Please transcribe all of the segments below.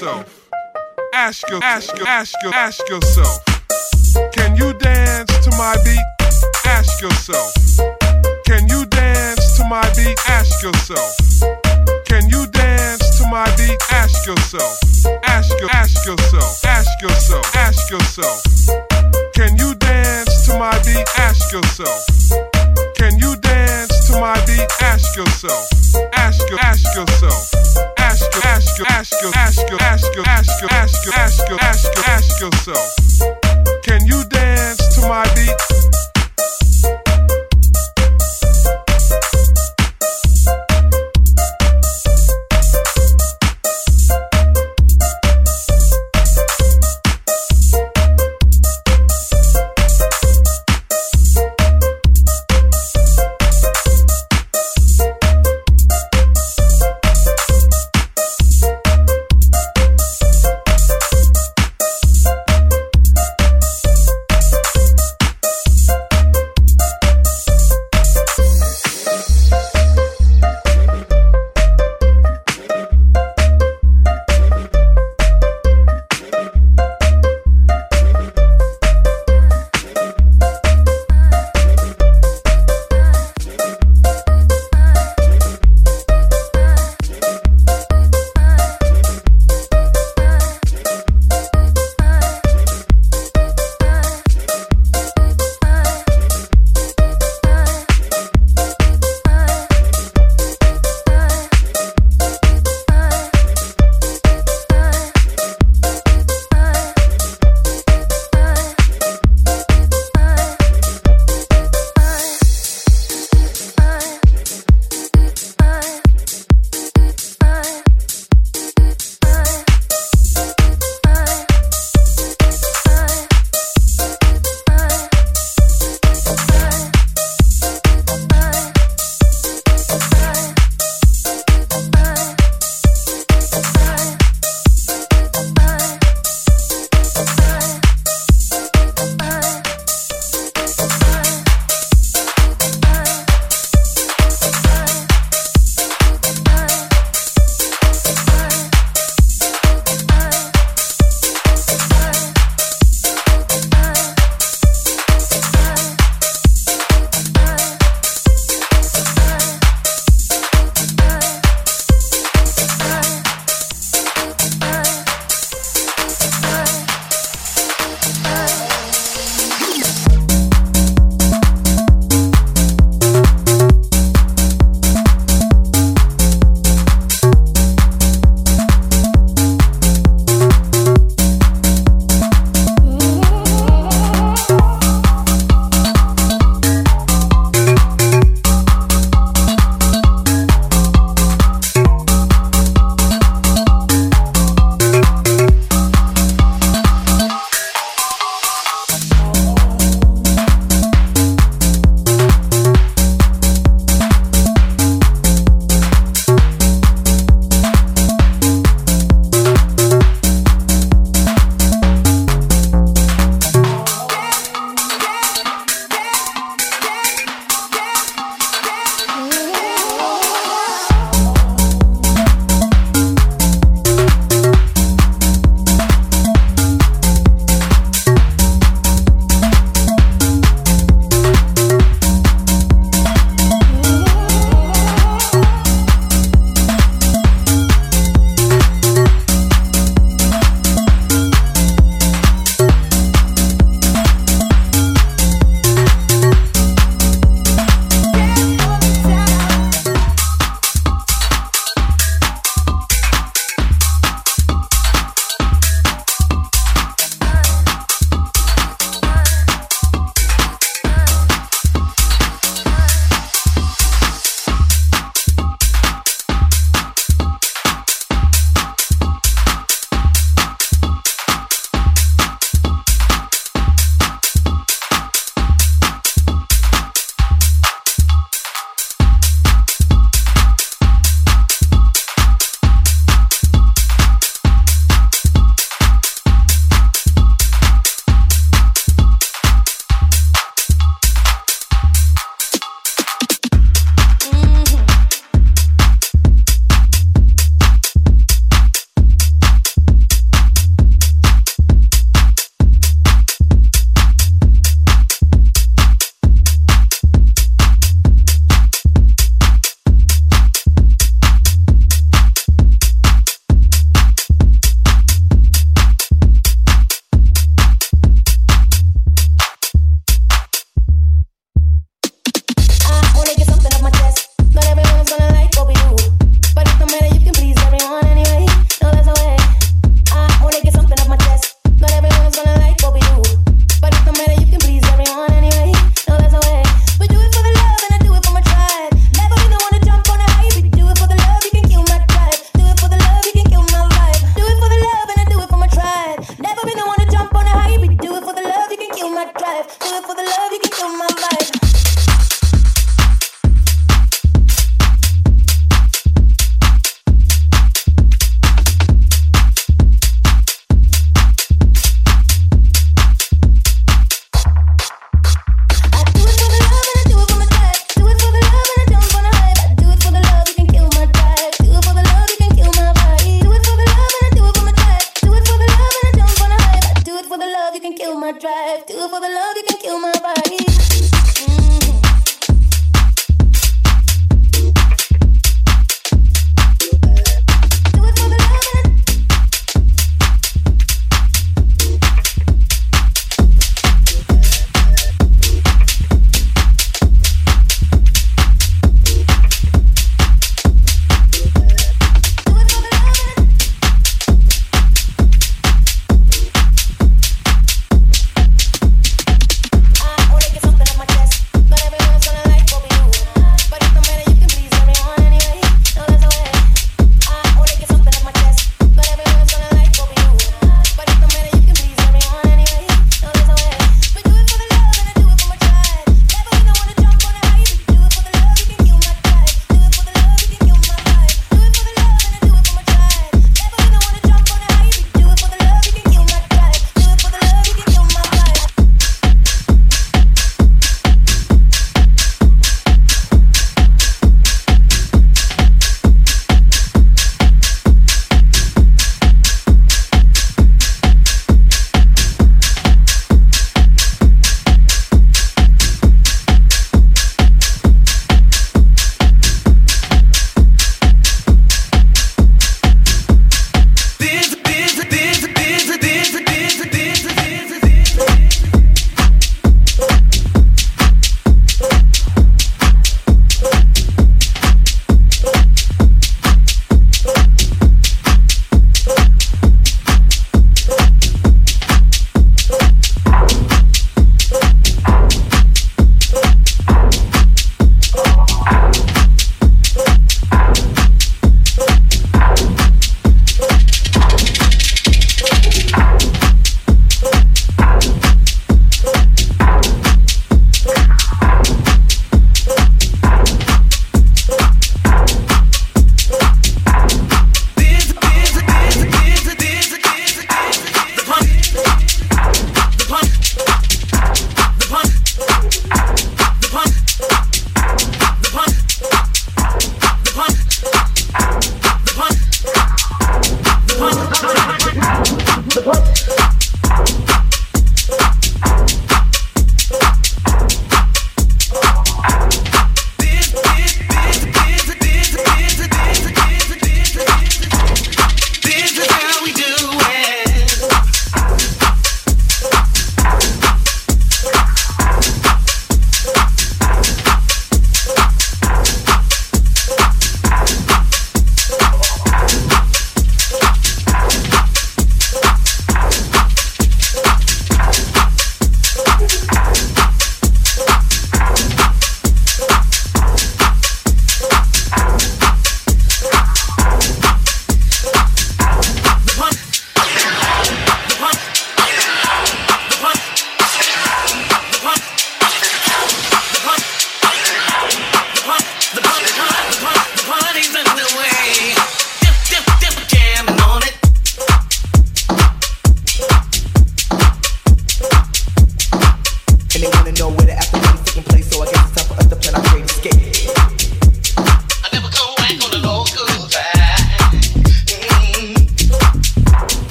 yourself. Ask your ask your ask your ask yourself. Can you dance to my beat? Ask yourself. Can you dance to my beat? Ask yourself. Can you dance to my beat? Ask yourself. Ask your, ask yourself. Ask yourself. Ask yourself. Can you dance to my beat? Ask yourself. Can you dance to my beat? Ask yourself. Ask your, ask yourself. Ask ask ask ask ask ask ask ask ask ask yourself. Can you dance to my beat?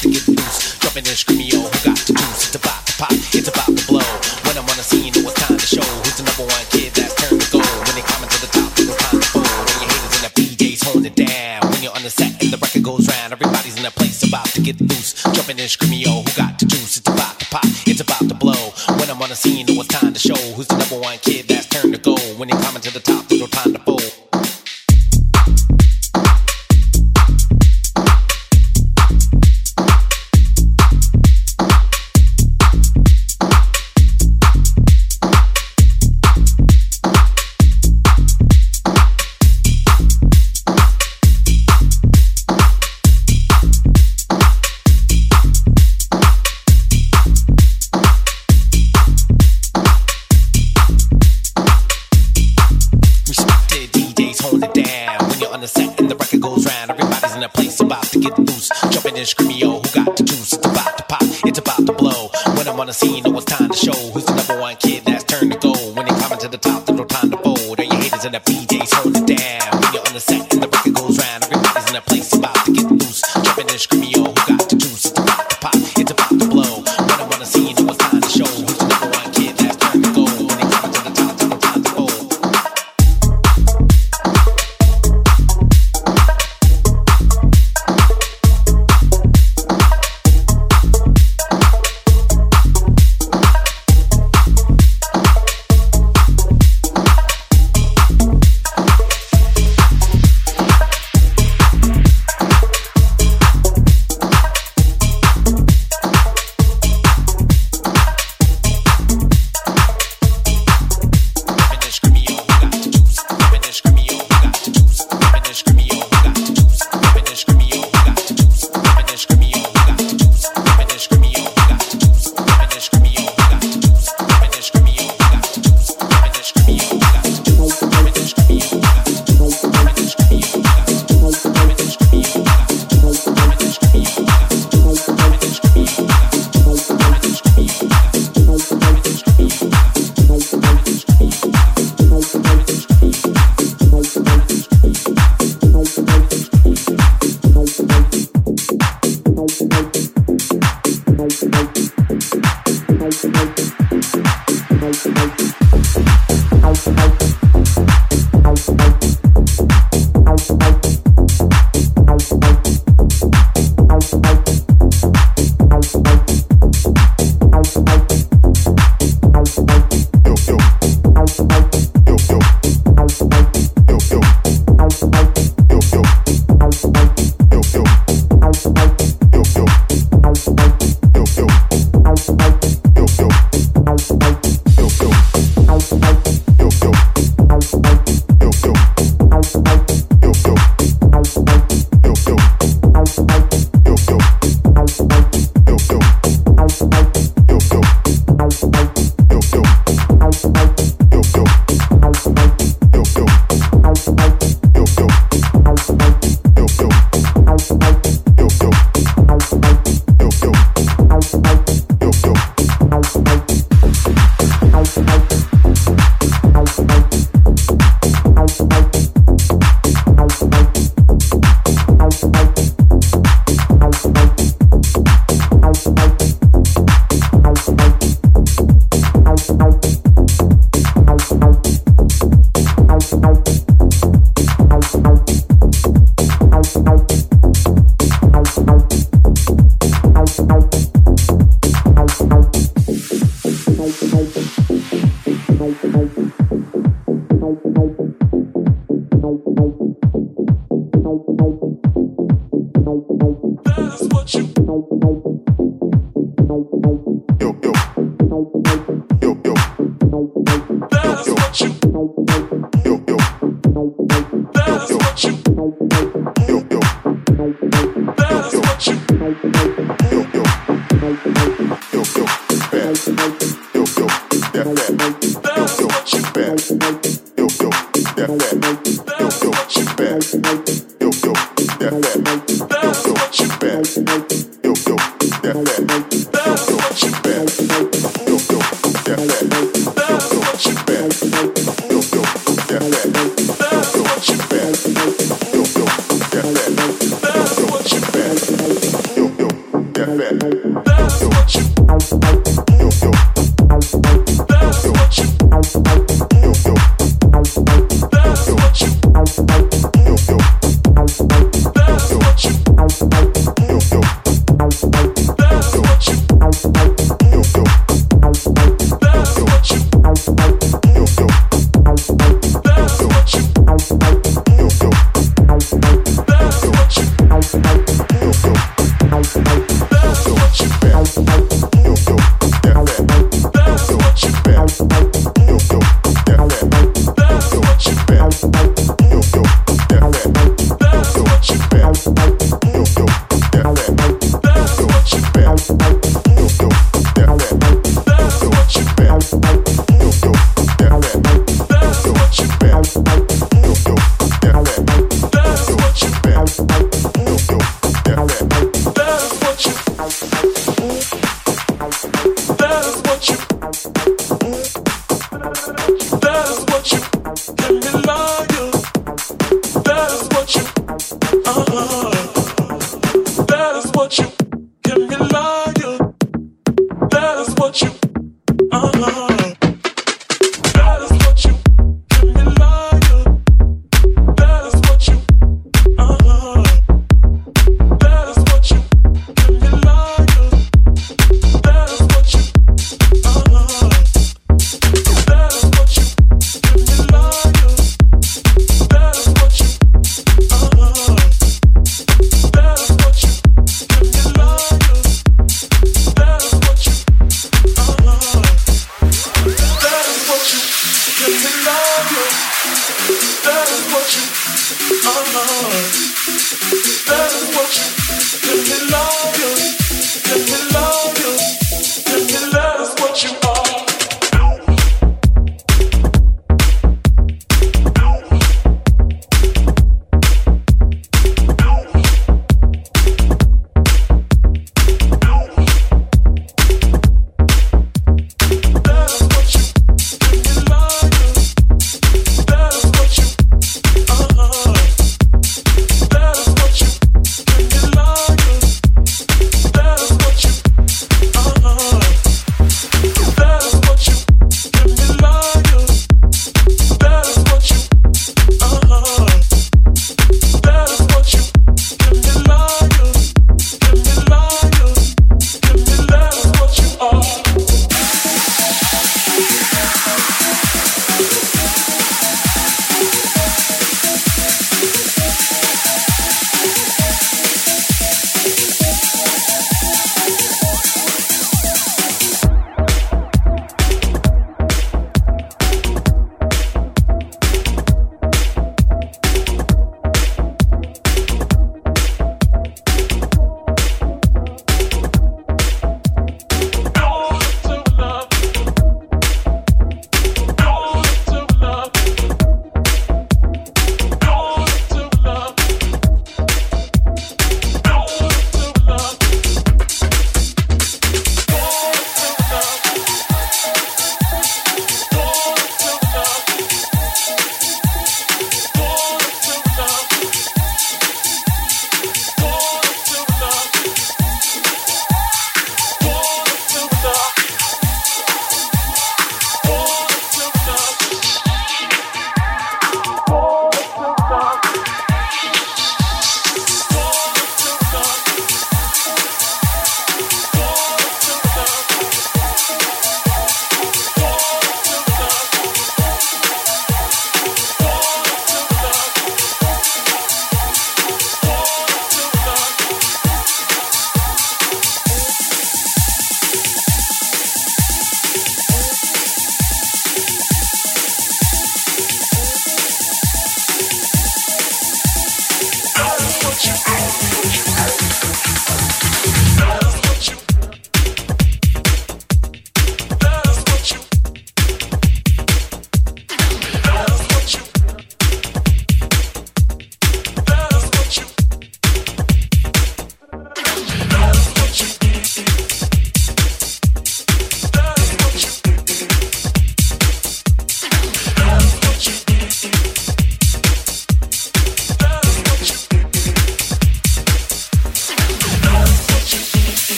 to get loose. Jumping and screaming. Yo, who got the juice? It's about to pop, it's about to blow. When I'm on the scene, it was time to show who's the number one kid that's turned to gold. When they climbing to the top, it's time to fold. When your haters in the PJs holding it down. When you're on the set and the record goes round, everybody's in the place about to get loose. Jumping and screaming. Yo, who got the juice? It's about to pop, it's about to blow. When I'm on the scene, it was time to show who's the number one kid that's turned to gold. When they climbing to the top, on the scene, no it's time to show. Who's the number one kid that's turned to gold? When they climbing to the top, there's no time to fold. Are your haters in the PJs hold it down?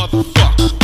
motherfucker.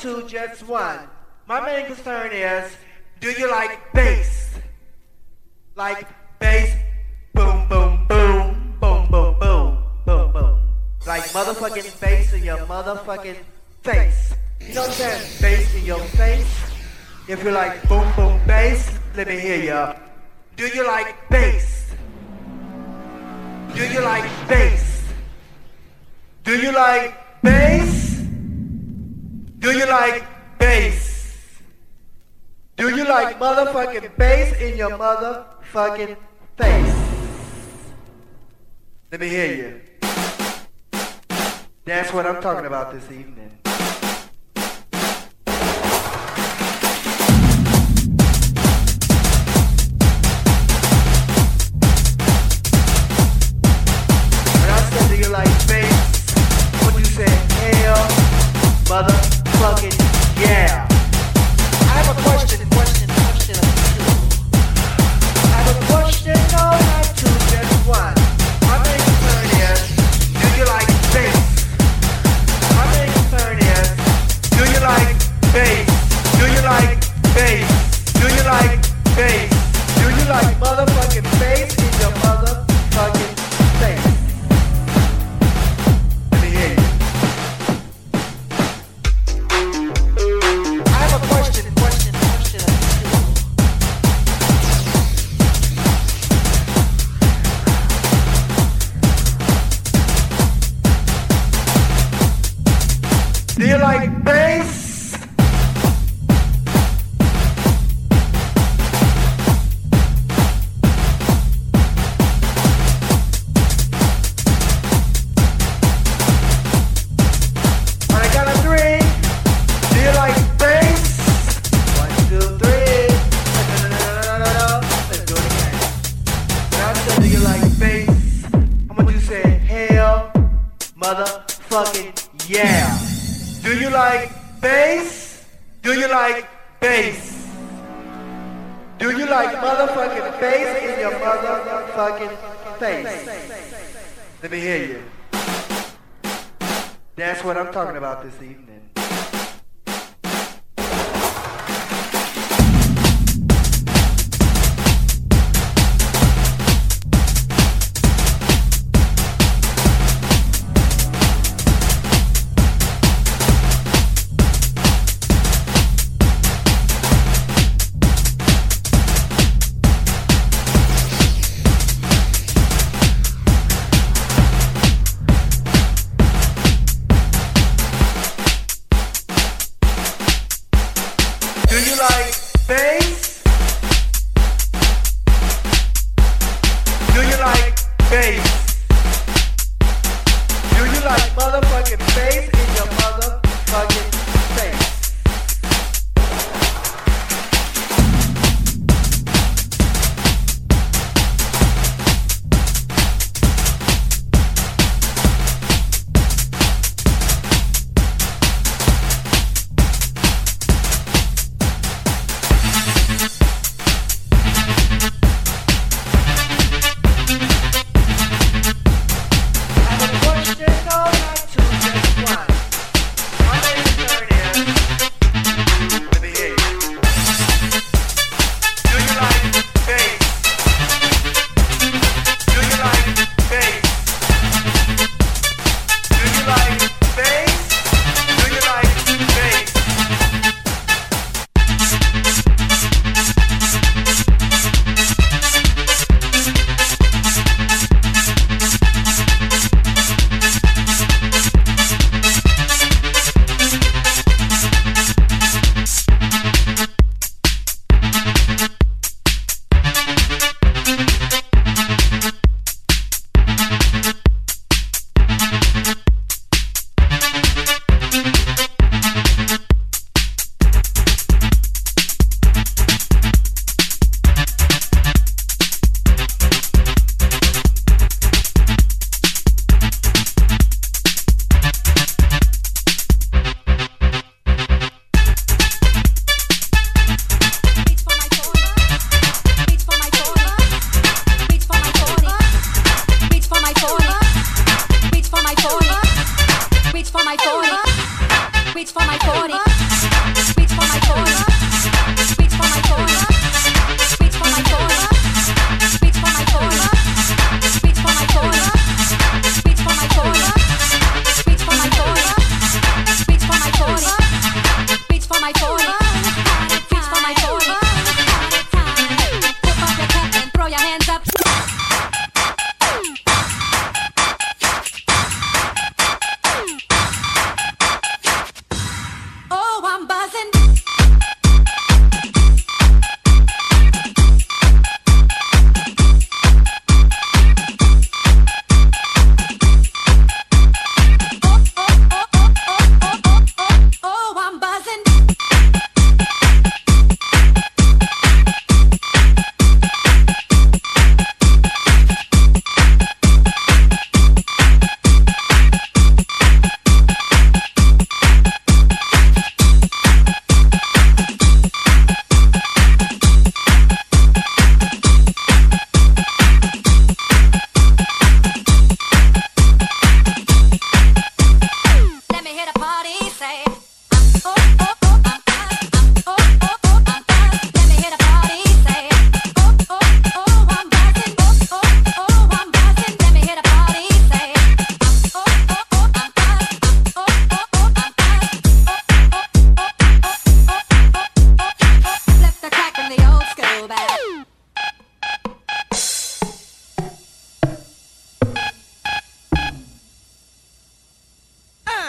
to just fucking face. Let me hear you. That's what I'm talking about this evening.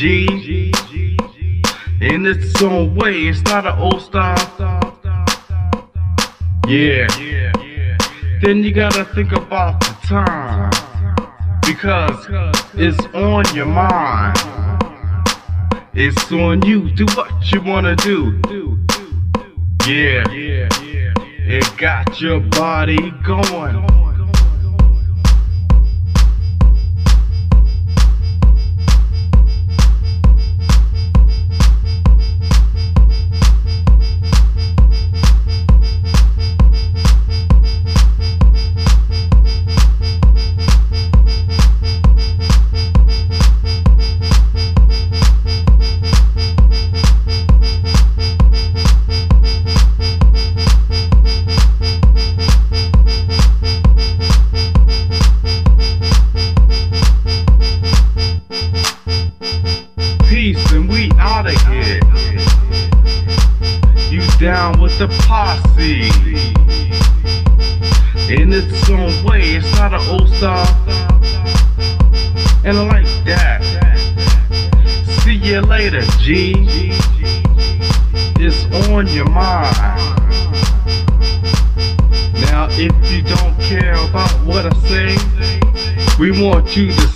G. In its own way, it's not an old style. Yeah. Then you gotta think about the time. Because it's on your mind. It's on you. Do what you wanna do. Yeah, it got your body going. We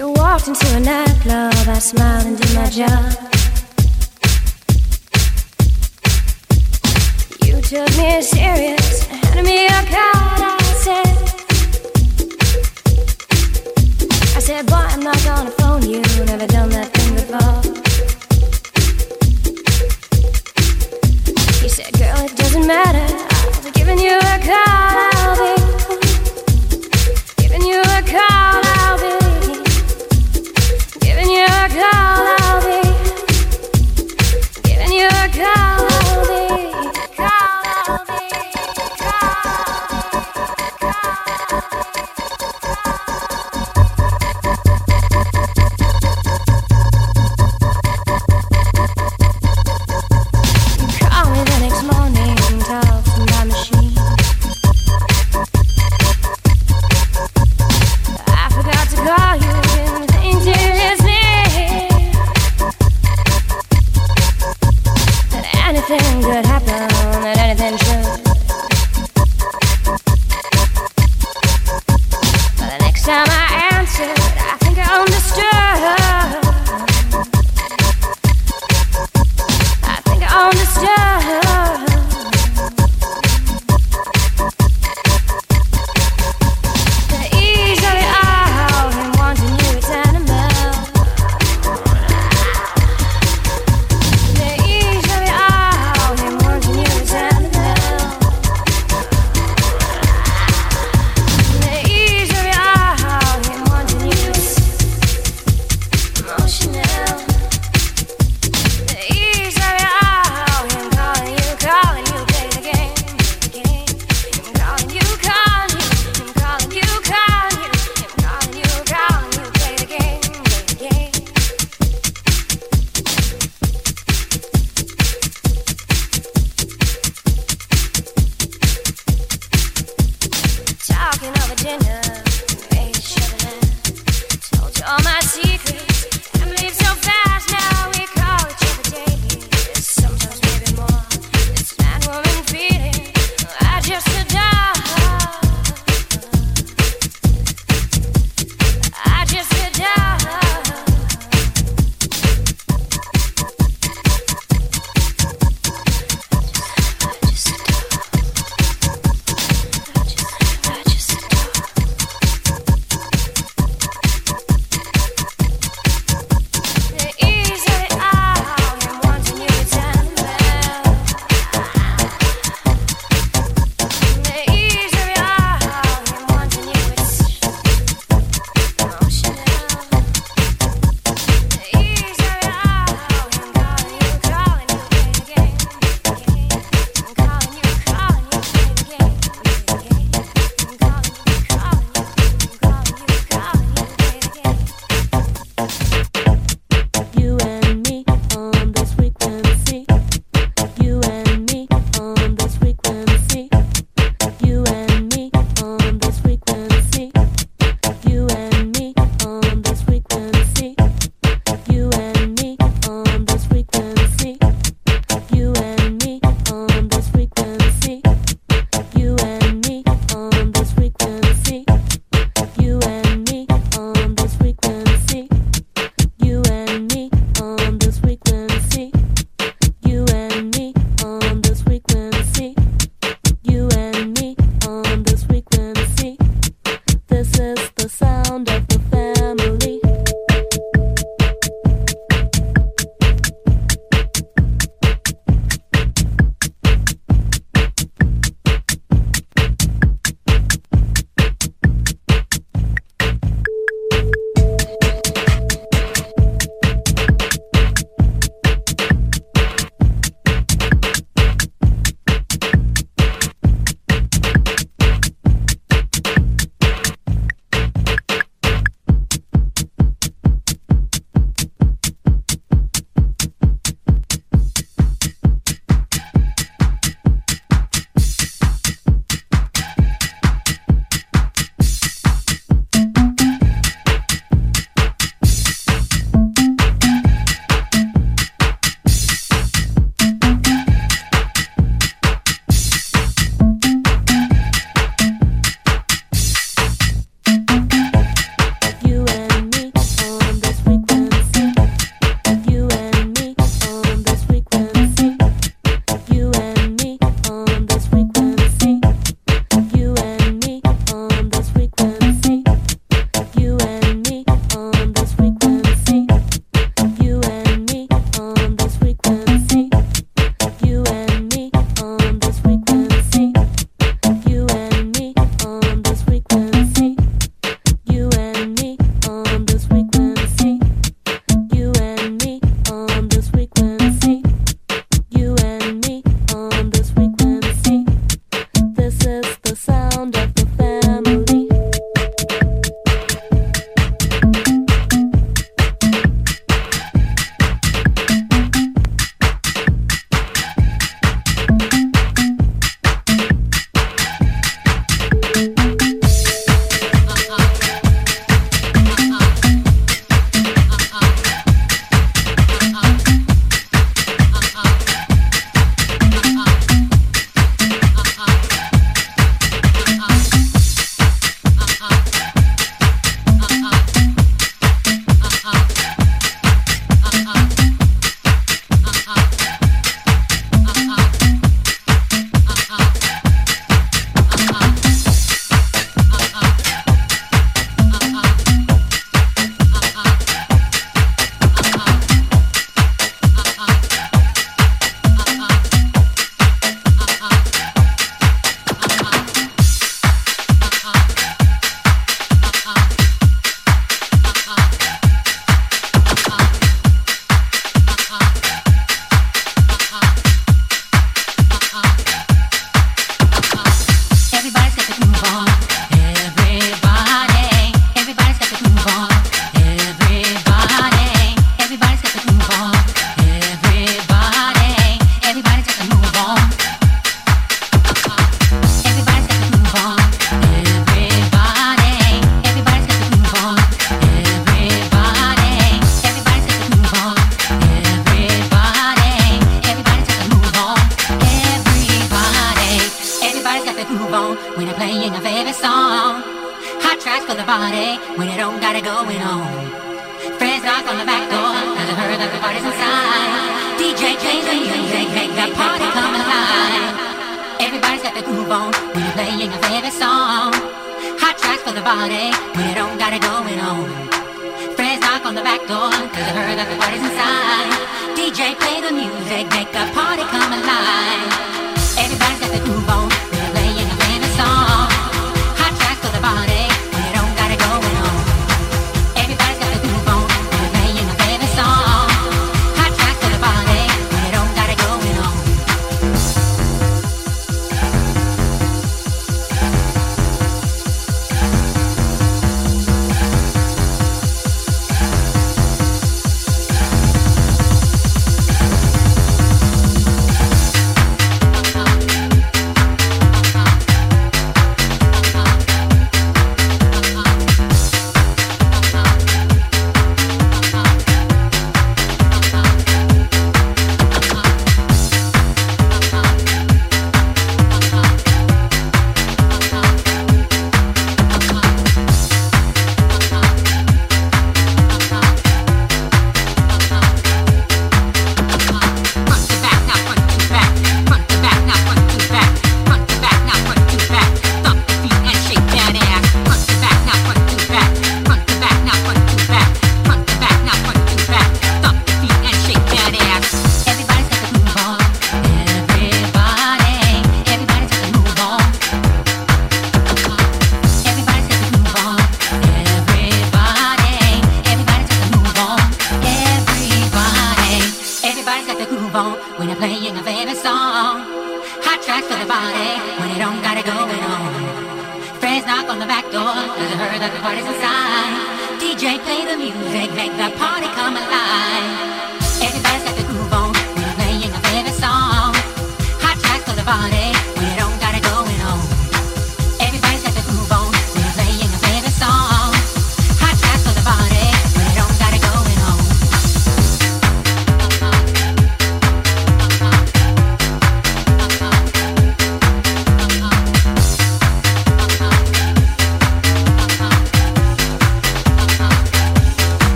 You walked into a nightclub, I smiled and did my job. You took me serious, handed me a card, I said. I said, boy, I'm not gonna phone you, never done that thing before. You said, girl, it doesn't matter, I'll be giving you a call. I'll be.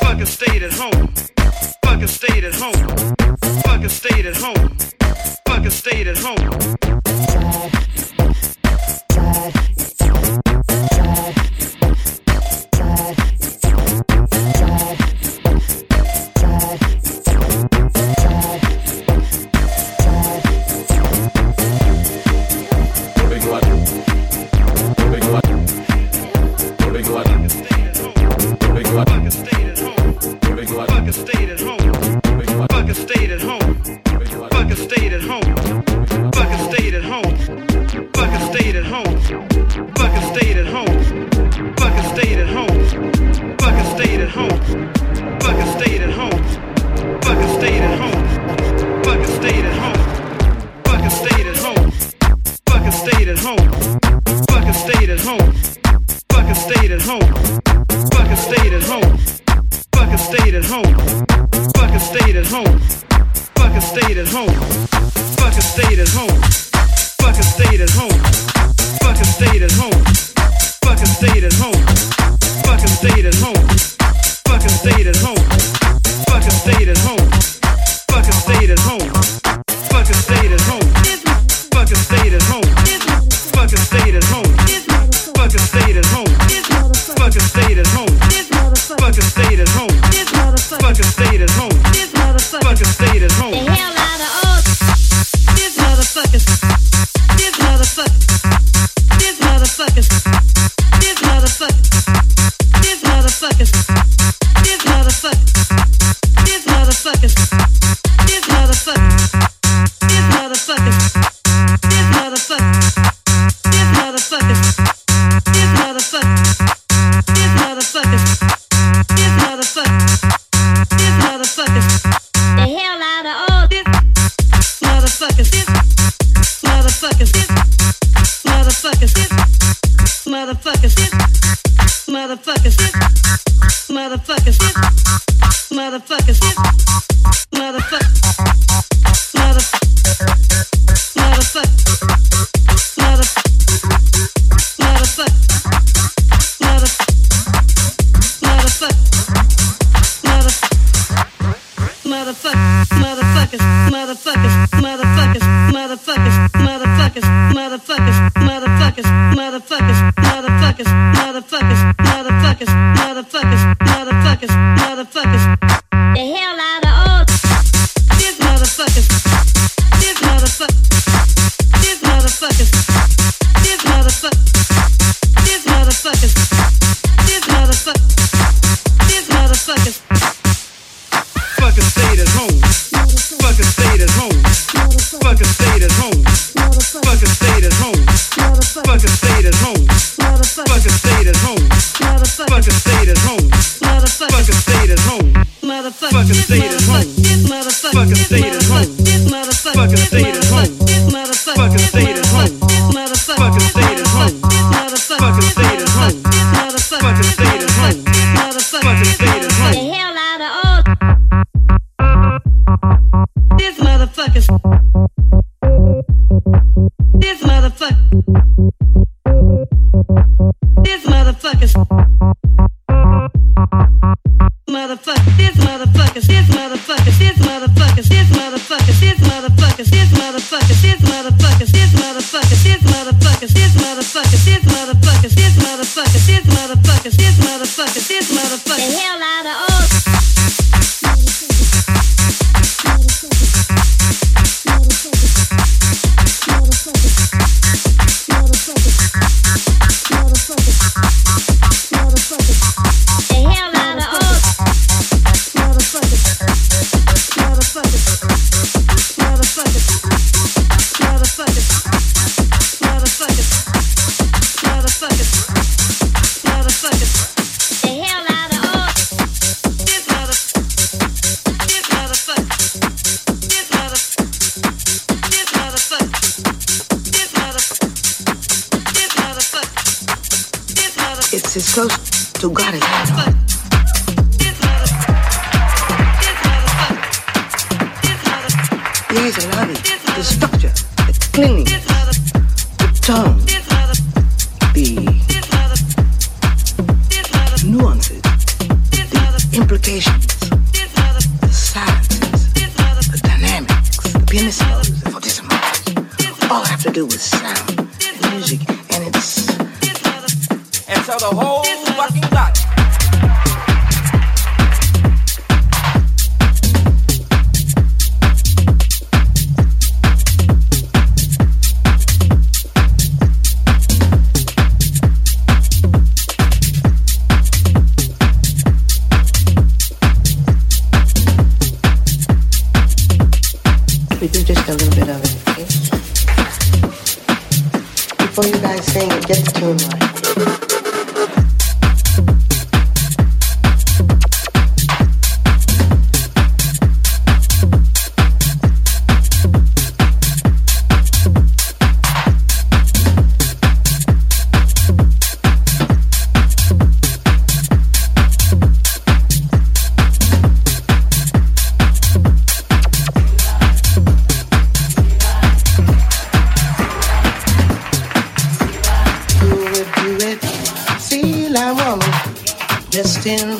Fucking stayed at home. Fucking stayed at home. Fucking stayed at home. Fucking stayed at home. Motherfucker, stay at home. Motherfucker, stay at home. Dressed